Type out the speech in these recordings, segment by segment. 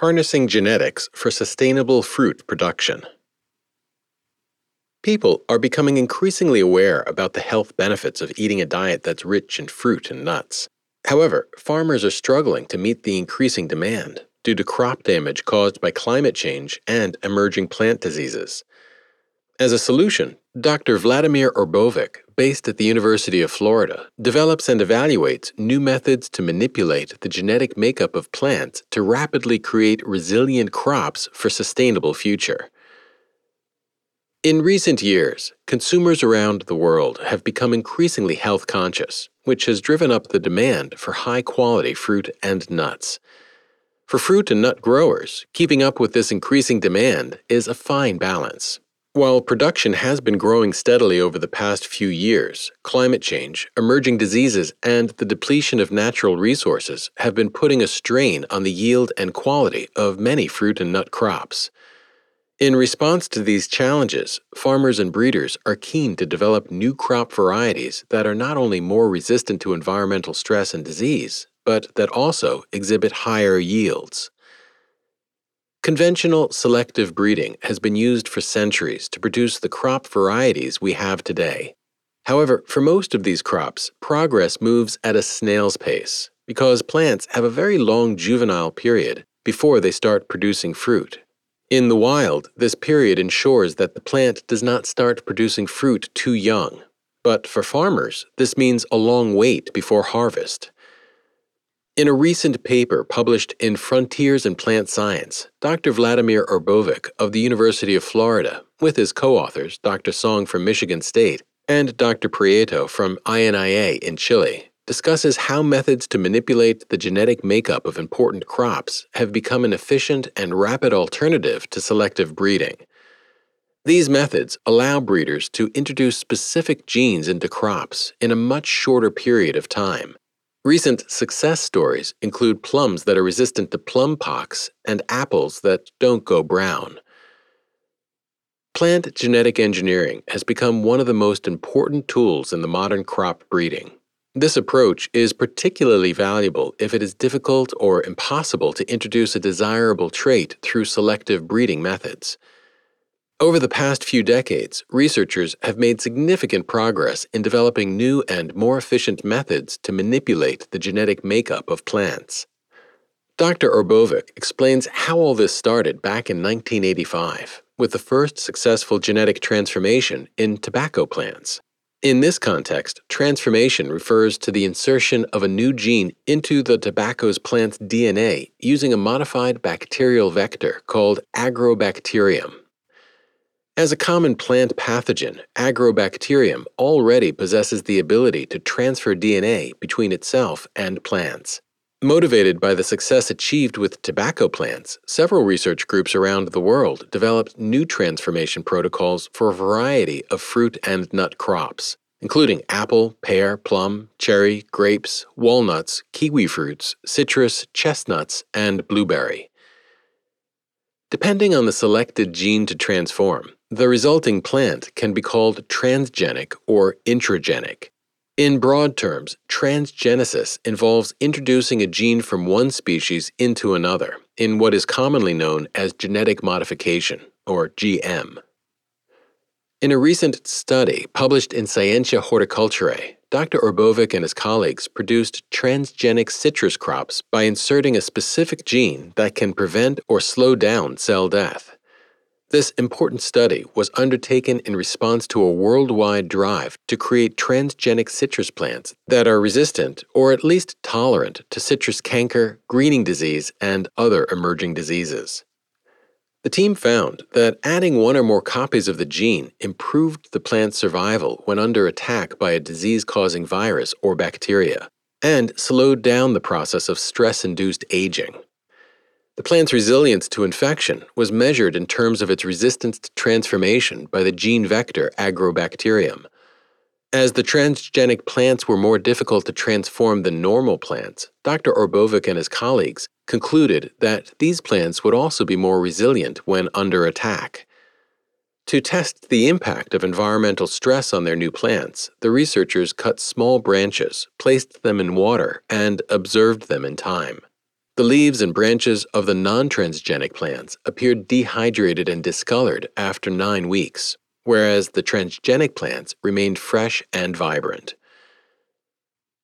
Harnessing Genetics for Sustainable Fruit Production. People are becoming increasingly aware about the health benefits of eating a diet that's rich in fruit and nuts. However, farmers are struggling to meet the increasing demand due to crop damage caused by climate change and emerging plant diseases. As a solution, Dr. Vladimir Orbovic, based at the University of Florida, develops and evaluates new methods to manipulate the genetic makeup of plants to rapidly create resilient crops for sustainable future. In recent years, consumers around the world have become increasingly health conscious, which has driven up the demand for high quality fruit and nuts. For fruit and nut growers, keeping up with this increasing demand is a fine balance. While production has been growing steadily over the past few years, climate change, emerging diseases, and the depletion of natural resources have been putting a strain on the yield and quality of many fruit and nut crops. In response to these challenges, farmers and breeders are keen to develop new crop varieties that are not only more resistant to environmental stress and disease, but that also exhibit higher yields. Conventional selective breeding has been used for centuries to produce the crop varieties we have today. However, for most of these crops, progress moves at a snail's pace because plants have a very long juvenile period before they start producing fruit. In the wild, this period ensures that the plant does not start producing fruit too young. But for farmers, this means a long wait before harvest. In a recent paper published in Frontiers in Plant Science, Dr. Vladimir Orbovic of the University of Florida, with his co authors, Dr. Song from Michigan State and Dr. Prieto from INIA in Chile, discusses how methods to manipulate the genetic makeup of important crops have become an efficient and rapid alternative to selective breeding. These methods allow breeders to introduce specific genes into crops in a much shorter period of time Recent success stories include plums that are resistant to plum pox and apples that don't go brown. Plant genetic engineering has become one of the most important tools in the modern crop breeding. This approach is particularly valuable if it is difficult or impossible to introduce a desirable trait through selective breeding methods. Over the past few decades, researchers have made significant progress in developing new and more efficient methods to manipulate the genetic makeup of plants. Dr. Orbovic explains how all this started back in 1985 with the first successful genetic transformation in tobacco plants. In this context, transformation refers to the insertion of a new gene into the tobacco's plant's DNA using a modified bacterial vector called agrobacterium. As a common plant pathogen, Agrobacterium already possesses the ability to transfer DNA between itself and plants. Motivated by the success achieved with tobacco plants, several research groups around the world developed new transformation protocols for a variety of fruit and nut crops, including apple, pear, plum, cherry, grapes, walnuts, kiwi fruits, citrus, chestnuts, and blueberry. Depending on the selected gene to transform, the resulting plant can be called transgenic or intragenic. In broad terms, transgenesis involves introducing a gene from one species into another in what is commonly known as genetic modification, or GM. In a recent study published in Scientia Horticulturae, Dr. Orbovic and his colleagues produced transgenic citrus crops by inserting a specific gene that can prevent or slow down cell death. This important study was undertaken in response to a worldwide drive to create transgenic citrus plants that are resistant or at least tolerant to citrus canker, greening disease, and other emerging diseases. The team found that adding one or more copies of the gene improved the plant's survival when under attack by a disease causing virus or bacteria, and slowed down the process of stress induced aging. The plant's resilience to infection was measured in terms of its resistance to transformation by the gene vector Agrobacterium. As the transgenic plants were more difficult to transform than normal plants, Dr. Orbovic and his colleagues concluded that these plants would also be more resilient when under attack. To test the impact of environmental stress on their new plants, the researchers cut small branches, placed them in water, and observed them in time. The leaves and branches of the non transgenic plants appeared dehydrated and discolored after nine weeks, whereas the transgenic plants remained fresh and vibrant.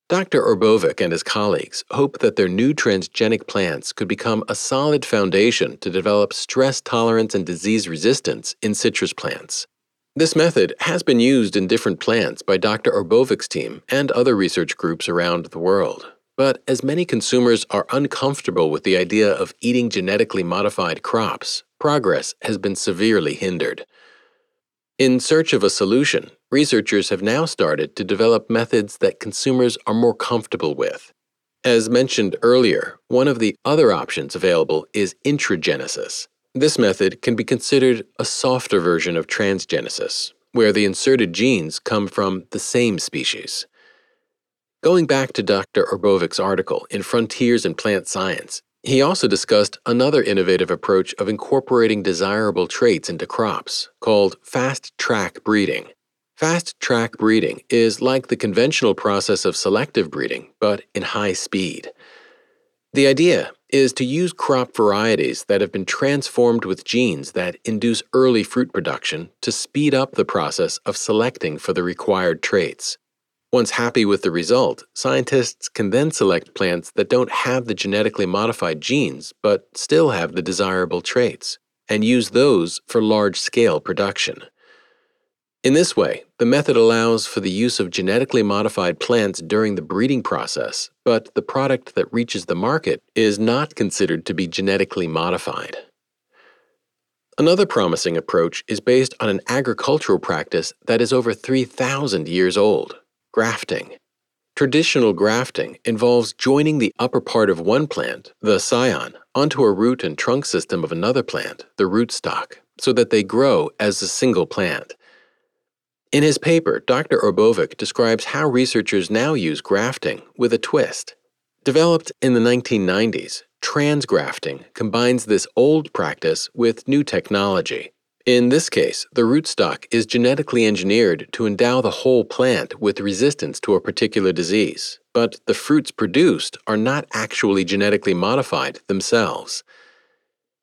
Dr. Orbovic and his colleagues hope that their new transgenic plants could become a solid foundation to develop stress tolerance and disease resistance in citrus plants. This method has been used in different plants by Dr. Orbovic's team and other research groups around the world. But as many consumers are uncomfortable with the idea of eating genetically modified crops, progress has been severely hindered. In search of a solution, researchers have now started to develop methods that consumers are more comfortable with. As mentioned earlier, one of the other options available is intragenesis. This method can be considered a softer version of transgenesis, where the inserted genes come from the same species. Going back to Dr. Orbovic's article in Frontiers in Plant Science, he also discussed another innovative approach of incorporating desirable traits into crops, called fast track breeding. Fast track breeding is like the conventional process of selective breeding, but in high speed. The idea is to use crop varieties that have been transformed with genes that induce early fruit production to speed up the process of selecting for the required traits. Once happy with the result, scientists can then select plants that don't have the genetically modified genes but still have the desirable traits, and use those for large scale production. In this way, the method allows for the use of genetically modified plants during the breeding process, but the product that reaches the market is not considered to be genetically modified. Another promising approach is based on an agricultural practice that is over 3,000 years old grafting. Traditional grafting involves joining the upper part of one plant, the scion, onto a root and trunk system of another plant, the rootstock, so that they grow as a single plant. In his paper, Dr. Orbovic describes how researchers now use grafting with a twist. Developed in the 1990s, transgrafting combines this old practice with new technology in this case, the rootstock is genetically engineered to endow the whole plant with resistance to a particular disease, but the fruits produced are not actually genetically modified themselves.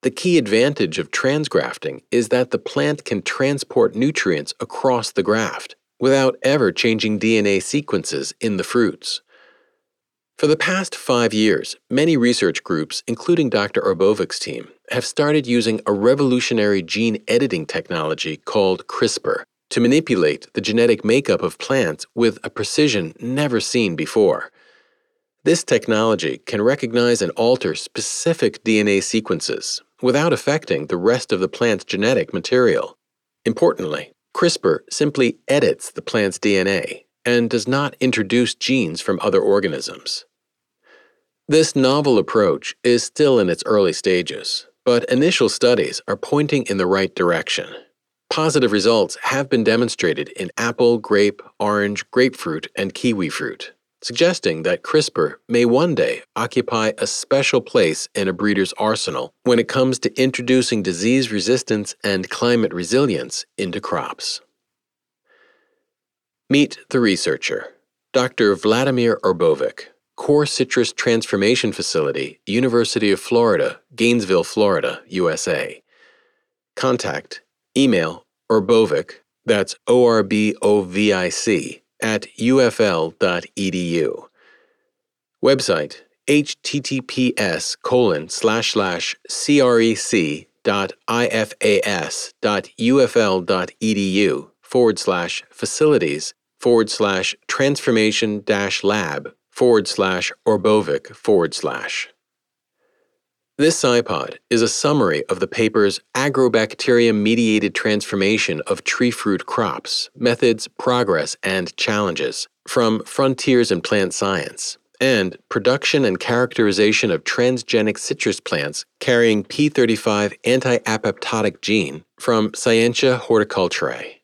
The key advantage of transgrafting is that the plant can transport nutrients across the graft without ever changing DNA sequences in the fruits. For the past five years, many research groups, including Dr. Orbovic's team, have started using a revolutionary gene editing technology called CRISPR to manipulate the genetic makeup of plants with a precision never seen before. This technology can recognize and alter specific DNA sequences without affecting the rest of the plant's genetic material. Importantly, CRISPR simply edits the plant's DNA and does not introduce genes from other organisms. This novel approach is still in its early stages, but initial studies are pointing in the right direction. Positive results have been demonstrated in apple, grape, orange, grapefruit, and kiwi fruit, suggesting that CRISPR may one day occupy a special place in a breeder's arsenal when it comes to introducing disease resistance and climate resilience into crops. Meet the researcher, Dr. Vladimir Orbovic. Core Citrus Transformation Facility, University of Florida, Gainesville, Florida, USA. Contact email orbovic, that's O R B O V I C, at ufl.edu. Website https colon slash slash crec dot ifas dot ufl dot edu forward slash facilities forward slash transformation dash lab forward slash Orbovic forward slash. This SciPod is a summary of the paper's Agrobacterium Mediated Transformation of Tree Fruit Crops Methods, Progress, and Challenges from Frontiers in Plant Science and Production and Characterization of Transgenic Citrus Plants Carrying P35 Anti Apoptotic Gene from Scientia Horticulturae.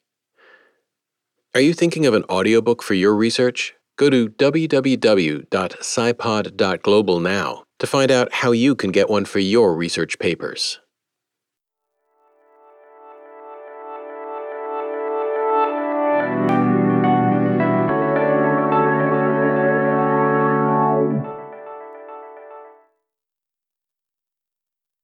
Are you thinking of an audiobook for your research? Go to www.scipod.global now to find out how you can get one for your research papers.